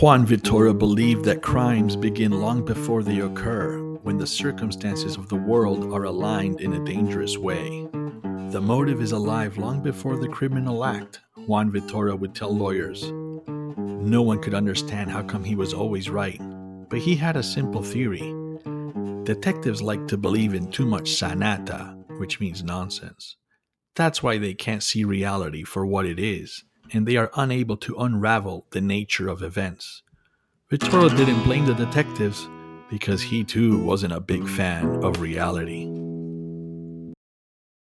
Juan Vitoro believed that crimes begin long before they occur, when the circumstances of the world are aligned in a dangerous way. The motive is alive long before the criminal act, Juan Vitoro would tell lawyers. No one could understand how come he was always right, but he had a simple theory. Detectives like to believe in too much sanata, which means nonsense. That's why they can't see reality for what it is, and they are unable to unravel the nature of events. Vitoro didn't blame the detectives because he too wasn't a big fan of reality.